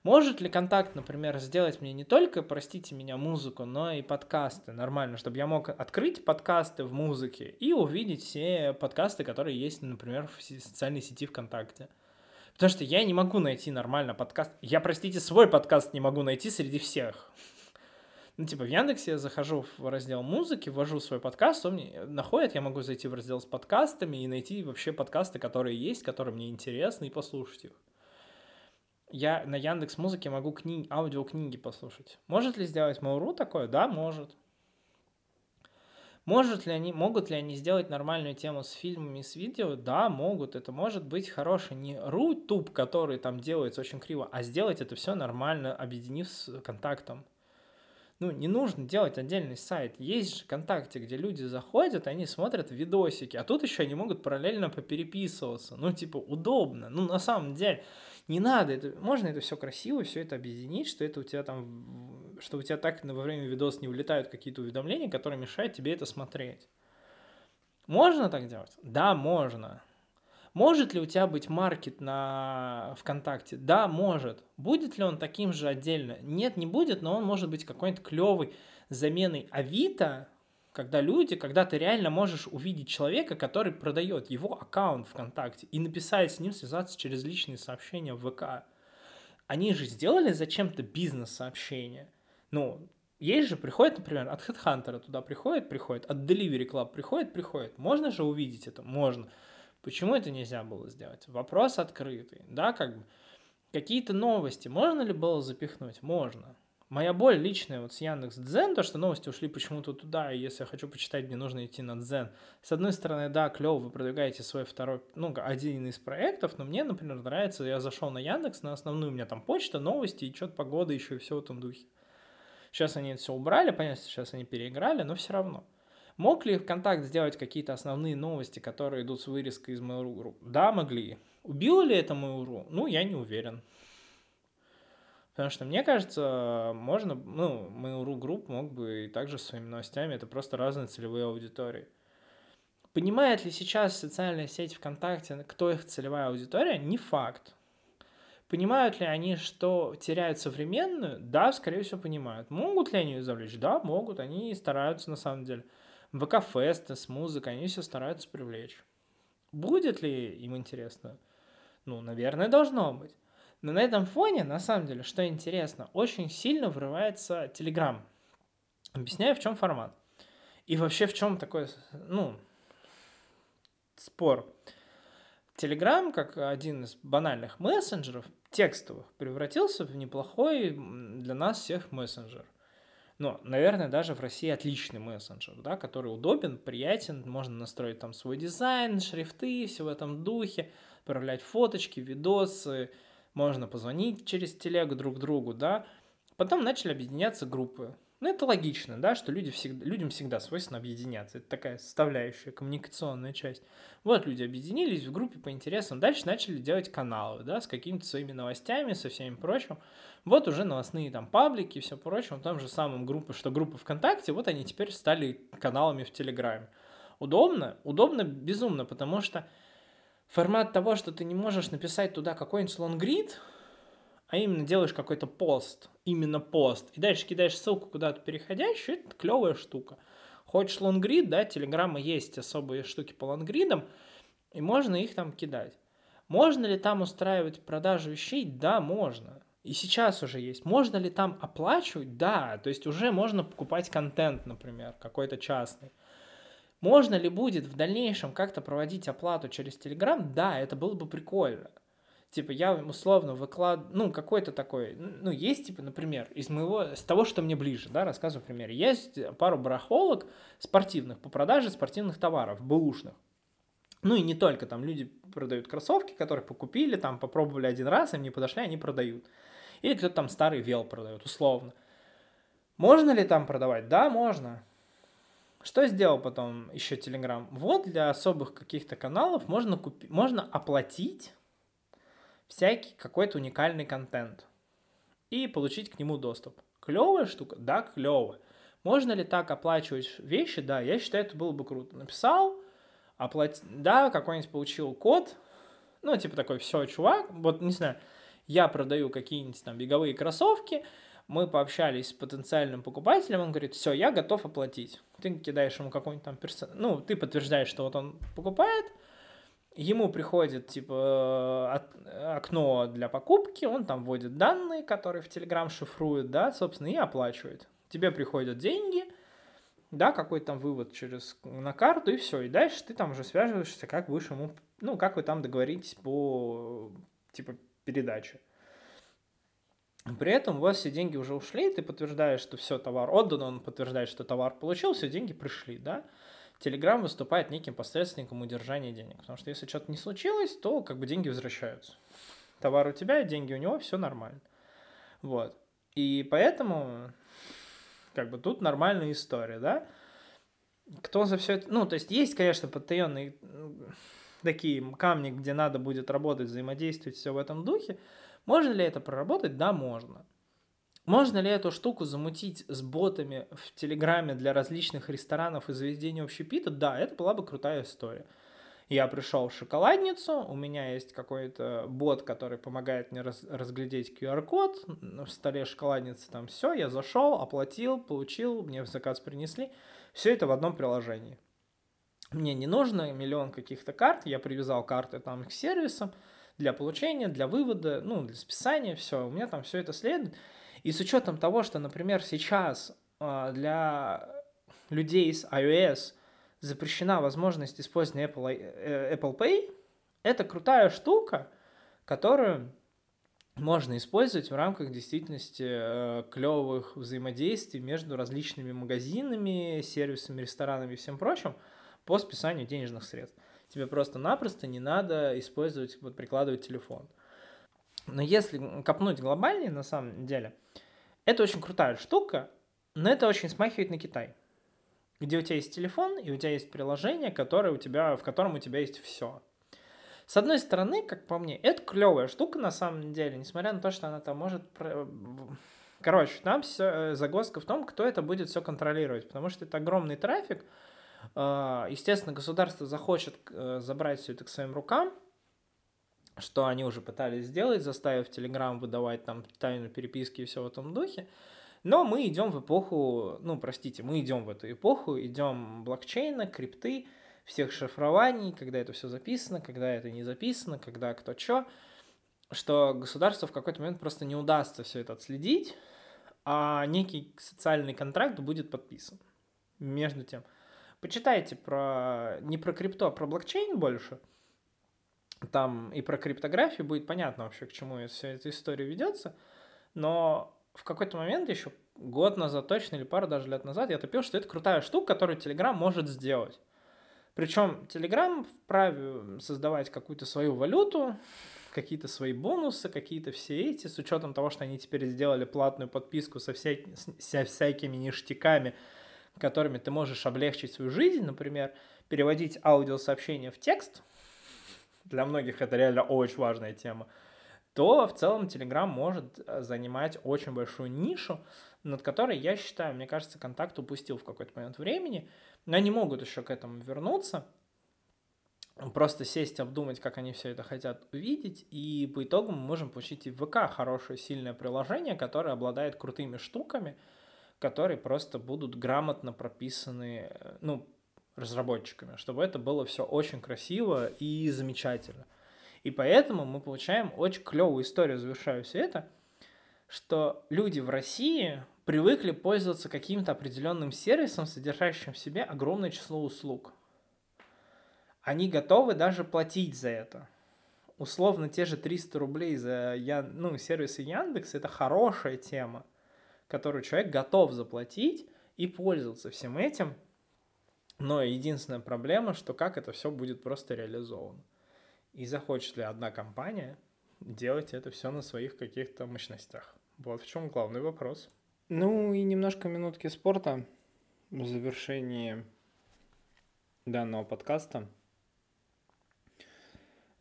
Speaker 1: Может ли контакт, например, сделать мне не только, простите меня, музыку, но и подкасты нормально, чтобы я мог открыть подкасты в музыке и увидеть все подкасты, которые есть, например, в социальной сети ВКонтакте. Потому что я не могу найти нормально подкаст. Я, простите, свой подкаст не могу найти среди всех. Ну, типа, в Яндексе я захожу в раздел музыки, ввожу свой подкаст, он мне находит, я могу зайти в раздел с подкастами и найти вообще подкасты, которые есть, которые мне интересны, и послушать их я на Яндекс Музыке могу книги, аудиокниги послушать. Может ли сделать Mail.ru такое? Да, может. Может ли они, могут ли они сделать нормальную тему с фильмами, с видео? Да, могут. Это может быть хороший не рутуб, который там делается очень криво, а сделать это все нормально, объединив с контактом. Ну, не нужно делать отдельный сайт. Есть же ВКонтакте, где люди заходят, они смотрят видосики, а тут еще они могут параллельно попереписываться. Ну, типа, удобно. Ну, на самом деле, не надо, это, можно это все красиво, все это объединить, что это у тебя там, что у тебя так во время видоса не вылетают какие-то уведомления, которые мешают тебе это смотреть. Можно так делать? Да, можно. Может ли у тебя быть маркет на ВКонтакте? Да, может. Будет ли он таким же отдельно? Нет, не будет, но он может быть какой-то клевый заменой Авито, когда люди, когда ты реально можешь увидеть человека, который продает его аккаунт ВКонтакте и написать с ним, связаться через личные сообщения в ВК. Они же сделали зачем-то бизнес-сообщения. Ну, есть же, приходит, например, от HeadHunter туда приходит, приходит, от Delivery Club приходит, приходит. Можно же увидеть это? Можно. Почему это нельзя было сделать? Вопрос открытый, да, как бы. Какие-то новости можно ли было запихнуть? Можно. Моя боль личная вот с Яндекс Дзен, то, что новости ушли почему-то туда, и если я хочу почитать, мне нужно идти на Дзен. С одной стороны, да, клево, вы продвигаете свой второй, ну, один из проектов, но мне, например, нравится, я зашел на Яндекс, на основную у меня там почта, новости и что-то погода еще и все в этом духе. Сейчас они это все убрали, понятно, сейчас они переиграли, но все равно. Мог ли ВКонтакт сделать какие-то основные новости, которые идут с вырезкой из Mail.ru? Да, могли. Убило ли это Mail.ru? Ну, я не уверен. Потому что, мне кажется, можно, ну, Mail.ru Group мог бы и также своими новостями, это просто разные целевые аудитории. Понимает ли сейчас социальная сеть ВКонтакте, кто их целевая аудитория? Не факт. Понимают ли они, что теряют современную? Да, скорее всего, понимают. Могут ли они ее завлечь? Да, могут. Они стараются на самом деле. ВК-фесты с музыкой, они все стараются привлечь. Будет ли им интересно? Ну, наверное, должно быть. Но на этом фоне, на самом деле, что интересно, очень сильно врывается Telegram. Объясняю, в чем формат. И вообще в чем такой, ну, спор. Telegram, как один из банальных мессенджеров, текстовых, превратился в неплохой для нас всех мессенджер. Но, наверное, даже в России отличный мессенджер, да, который удобен, приятен, можно настроить там свой дизайн, шрифты, все в этом духе, отправлять фоточки, видосы, можно позвонить через телегу друг другу, да. Потом начали объединяться группы. Ну, это логично, да, что люди всегда, людям всегда свойственно объединяться. Это такая составляющая, коммуникационная часть. Вот люди объединились в группе по интересам. Дальше начали делать каналы, да, с какими-то своими новостями, со всем прочим. Вот уже новостные там паблики и все прочее. В том же самом группы, что группы ВКонтакте, вот они теперь стали каналами в Телеграме. Удобно? Удобно безумно, потому что формат того, что ты не можешь написать туда какой-нибудь лонгрид, а именно делаешь какой-то пост, именно пост, и дальше кидаешь ссылку куда-то переходящую, это клевая штука. Хочешь лонгрид, да, телеграмма есть особые штуки по лонгридам, и можно их там кидать. Можно ли там устраивать продажу вещей? Да, можно. И сейчас уже есть. Можно ли там оплачивать? Да, то есть уже можно покупать контент, например, какой-то частный. Можно ли будет в дальнейшем как-то проводить оплату через Telegram? Да, это было бы прикольно. Типа я условно выкладываю, ну, какой-то такой, ну, есть, типа, например, из моего, с того, что мне ближе, да, рассказываю пример. Есть пару барахолок спортивных по продаже спортивных товаров, бэушных. Ну и не только, там люди продают кроссовки, которые покупили, там попробовали один раз, им не подошли, они продают. Или кто-то там старый вел продает, условно. Можно ли там продавать? Да, можно. Что сделал потом еще Telegram? Вот для особых каких-то каналов можно, купить, можно оплатить всякий какой-то уникальный контент и получить к нему доступ. Клевая штука? Да, клевая. Можно ли так оплачивать вещи? Да, я считаю, это было бы круто. Написал, оплатил, да, какой-нибудь получил код, ну, типа такой, все, чувак, вот, не знаю, я продаю какие-нибудь там беговые кроссовки, мы пообщались с потенциальным покупателем, он говорит, все, я готов оплатить. Ты кидаешь ему какой-нибудь там персон... Ну, ты подтверждаешь, что вот он покупает, ему приходит, типа, окно для покупки, он там вводит данные, которые в Telegram шифрует, да, собственно, и оплачивает. Тебе приходят деньги, да, какой-то там вывод через на карту, и все. И дальше ты там уже связываешься, как будешь ему, ну, как вы там договоритесь по, типа, передаче. При этом у вас все деньги уже ушли, ты подтверждаешь, что все, товар отдан, он подтверждает, что товар получил, все, деньги пришли, да. Telegram выступает неким посредственником удержания денег, потому что если что-то не случилось, то как бы деньги возвращаются. Товар у тебя, деньги у него, все нормально. Вот. И поэтому как бы тут нормальная история, да? Кто за все это... Ну, то есть есть, конечно, потаенные такие камни, где надо будет работать, взаимодействовать, все в этом духе. Можно ли это проработать? Да, можно. Можно ли эту штуку замутить с ботами в Телеграме для различных ресторанов и заведений общепита? Да, это была бы крутая история. Я пришел в шоколадницу, у меня есть какой-то бот, который помогает мне раз, разглядеть QR-код, в столе шоколадницы там все, я зашел, оплатил, получил, мне в заказ принесли. Все это в одном приложении. Мне не нужно миллион каких-то карт, я привязал карты там к сервисам для получения, для вывода, ну, для списания, все, у меня там все это следует. И с учетом того, что, например, сейчас а, для людей с iOS запрещена возможность использования Apple, э, Apple Pay, это крутая штука, которую можно использовать в рамках действительности э, клевых взаимодействий между различными магазинами, сервисами, ресторанами и всем прочим по списанию денежных средств. Тебе просто-напросто не надо использовать, вот прикладывать телефон. Но если копнуть глобальнее, на самом деле, это очень крутая штука, но это очень смахивает на Китай где у тебя есть телефон и у тебя есть приложение, которое у тебя, в котором у тебя есть все. С одной стороны, как по мне, это клевая штука на самом деле, несмотря на то, что она там может... Короче, там все, э, загвоздка в том, кто это будет все контролировать, потому что это огромный трафик. А, естественно, государство захочет э, забрать все это к своим рукам, что они уже пытались сделать, заставив Telegram выдавать там тайну переписки и все в этом духе. Но мы идем в эпоху, ну, простите, мы идем в эту эпоху, идем блокчейна, крипты, всех шифрований, когда это все записано, когда это не записано, когда кто что, что государству в какой-то момент просто не удастся все это отследить, а некий социальный контракт будет подписан. Между тем, почитайте про не про крипту, а про блокчейн больше. Там и про криптографию будет понятно вообще, к чему вся эта история ведется. Но в какой-то момент еще год назад точно или пару даже лет назад я топил, что это крутая штука, которую Telegram может сделать. Причем Telegram вправе создавать какую-то свою валюту, какие-то свои бонусы, какие-то все эти, с учетом того, что они теперь сделали платную подписку со, вся... со всякими ништяками, которыми ты можешь облегчить свою жизнь, например, переводить аудиосообщения в текст. Для многих это реально очень важная тема то в целом Telegram может э, занимать очень большую нишу, над которой, я считаю, мне кажется, контакт упустил в какой-то момент времени, но они могут еще к этому вернуться, просто сесть, обдумать, как они все это хотят увидеть, и по итогу мы можем получить и в ВК хорошее, сильное приложение, которое обладает крутыми штуками, которые просто будут грамотно прописаны, э, ну, разработчиками, чтобы это было все очень красиво и замечательно. И поэтому мы получаем очень клевую историю, завершаю все это, что люди в России привыкли пользоваться каким-то определенным сервисом, содержащим в себе огромное число услуг. Они готовы даже платить за это. Условно, те же 300 рублей за Ян... ну, сервисы Яндекс – это хорошая тема, которую человек готов заплатить и пользоваться всем этим. Но единственная проблема, что как это все будет просто реализовано. И захочет ли одна компания делать это все на своих каких-то мощностях? Вот в чем главный вопрос.
Speaker 2: Ну и немножко минутки спорта.
Speaker 1: в завершении данного подкаста.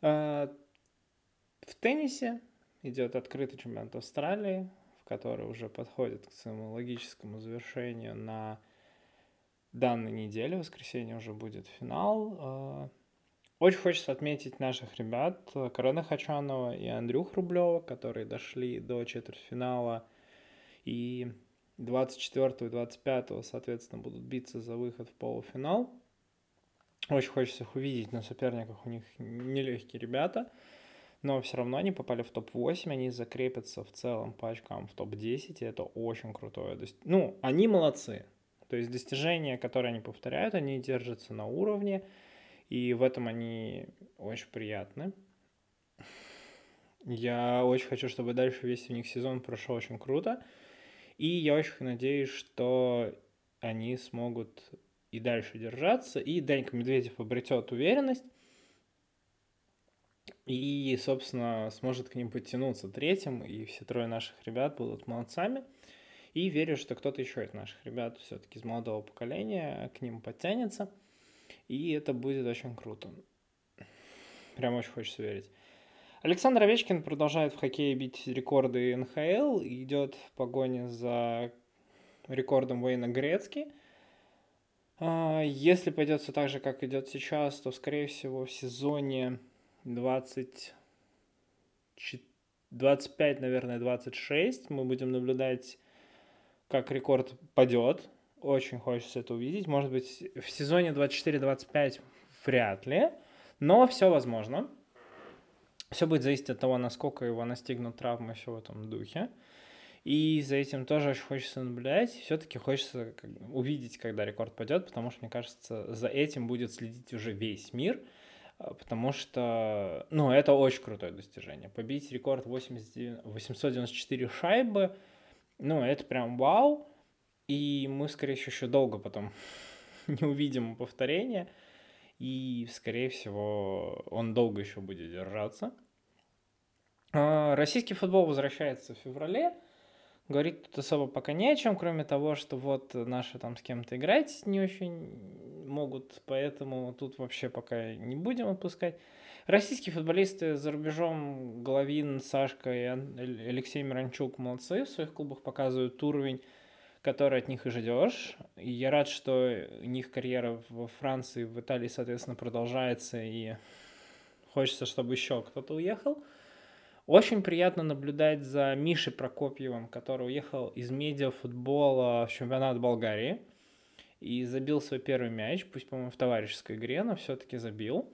Speaker 1: А, в теннисе идет открытый чемпионат Австралии, в который уже подходит к своему логическому завершению на данной неделе. В воскресенье уже будет финал. А, очень хочется отметить наших ребят Карена Хачанова и Андрюх Рублева, которые дошли до четвертьфинала и 24 и 25, соответственно, будут биться за выход в полуфинал. Очень хочется их увидеть на соперниках, у них нелегкие ребята, но все равно они попали в топ-8, они закрепятся в целом по очкам в топ-10, и это очень крутое. Ну, они молодцы, то есть достижения, которые они повторяют, они держатся на уровне, и в этом они очень приятны. Я очень хочу, чтобы дальше весь у них сезон прошел очень круто. И я очень надеюсь, что они смогут и дальше держаться, и Данька Медведев обретет уверенность, и, собственно, сможет к ним подтянуться третьим, и все трое наших ребят будут молодцами. И верю, что кто-то еще из наших ребят все-таки из молодого поколения к ним подтянется, и это будет очень круто. Прям очень хочется верить. Александр Овечкин продолжает в хоккее бить рекорды НХЛ, идет в погоне за рекордом Уэйна Грецки. А, если пойдет все так же, как идет сейчас, то, скорее всего, в сезоне 20... 25, наверное, 26 мы будем наблюдать, как рекорд падет. Очень хочется это увидеть. Может быть, в сезоне 24-25 вряд ли, но все возможно. Все будет зависеть от того, насколько его настигнут травмы, все в этом духе. И за этим тоже очень хочется наблюдать. Все-таки хочется увидеть, когда рекорд пойдет, потому что, мне кажется, за этим будет следить уже весь мир. А, потому что, ну, это очень крутое достижение. Побить рекорд 80, 894 шайбы, ну, это прям вау. И мы, скорее всего, еще долго потом не увидим повторения и, скорее всего, он долго еще будет держаться. А, российский футбол возвращается в феврале. Говорить тут особо пока не о чем, кроме того, что вот наши там с кем-то играть не очень могут, поэтому тут вообще пока не будем отпускать. Российские футболисты за рубежом, Головин, Сашка и Алексей Миранчук молодцы, в своих клубах показывают уровень который от них и ждешь. И я рад, что у них карьера во Франции, в Италии, соответственно, продолжается, и хочется, чтобы еще кто-то уехал. Очень приятно наблюдать за Мишей Прокопьевым, который уехал из медиафутбола в чемпионат Болгарии и забил свой первый мяч, пусть, по-моему, в товарищеской игре, но все-таки забил.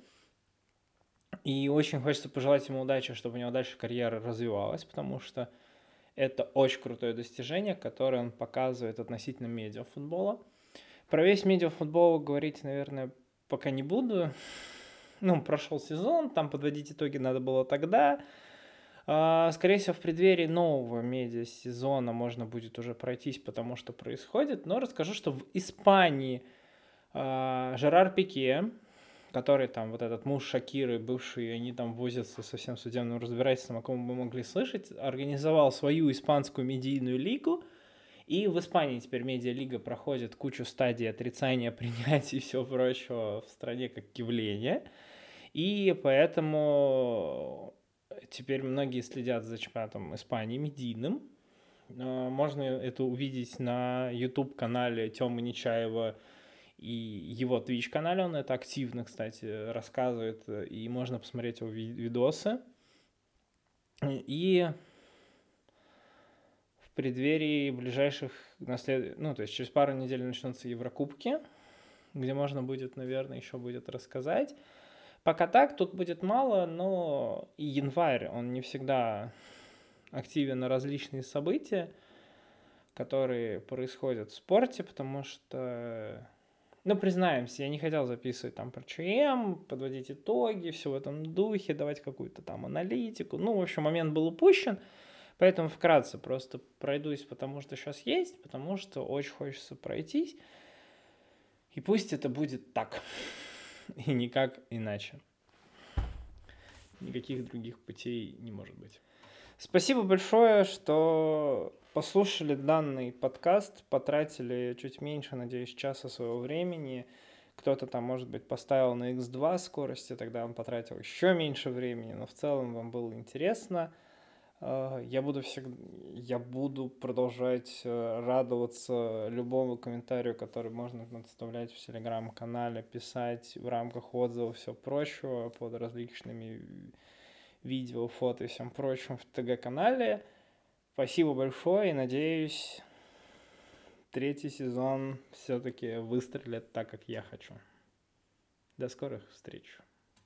Speaker 1: И очень хочется пожелать ему удачи, чтобы у него дальше карьера развивалась, потому что это очень крутое достижение, которое он показывает относительно медиафутбола. Про весь медиафутбол говорить, наверное, пока не буду. Ну, прошел сезон, там подводить итоги надо было тогда. А, скорее всего, в преддверии нового медиа-сезона можно будет уже пройтись, потому что происходит. Но расскажу, что в Испании а, Жерар Пике, который там вот этот муж Шакиры, бывший, они там возятся со всем судебным разбирательством, о ком мы могли слышать, организовал свою испанскую медийную лигу, и в Испании теперь медиалига проходит кучу стадий отрицания, принятия и всего прочего в стране как явление. И поэтому теперь многие следят за чемпионатом Испании медийным. А, можно это увидеть на YouTube-канале Тёмы Нечаева и его Twitch-канале он это активно, кстати, рассказывает, и можно посмотреть его видосы. И в преддверии ближайших наслед... ну, то есть через пару недель начнутся Еврокубки, где можно будет, наверное, еще будет рассказать. Пока так, тут будет мало, но и январь, он не всегда активен на различные события, которые происходят в спорте, потому что ну, признаемся, я не хотел записывать там про ЧМ, подводить итоги, все в этом духе, давать какую-то там аналитику. Ну, в общем, момент был упущен, поэтому вкратце просто пройдусь, потому что сейчас есть, потому что очень хочется пройтись. И пусть это будет так, и никак иначе. Никаких других путей не может быть. Спасибо большое, что послушали данный подкаст, потратили чуть меньше, надеюсь, часа своего времени. Кто-то там, может быть, поставил на x2 скорости, тогда он потратил еще меньше времени, но в целом вам было интересно. Э, я буду, всегда, я буду продолжать э, радоваться любому комментарию, который можно оставлять в телеграм-канале, писать в рамках отзывов, все прочего, под различными видео, фото и всем прочим в ТГ-канале. Спасибо большое и надеюсь, третий сезон все-таки выстрелит так, как я хочу. До скорых встреч.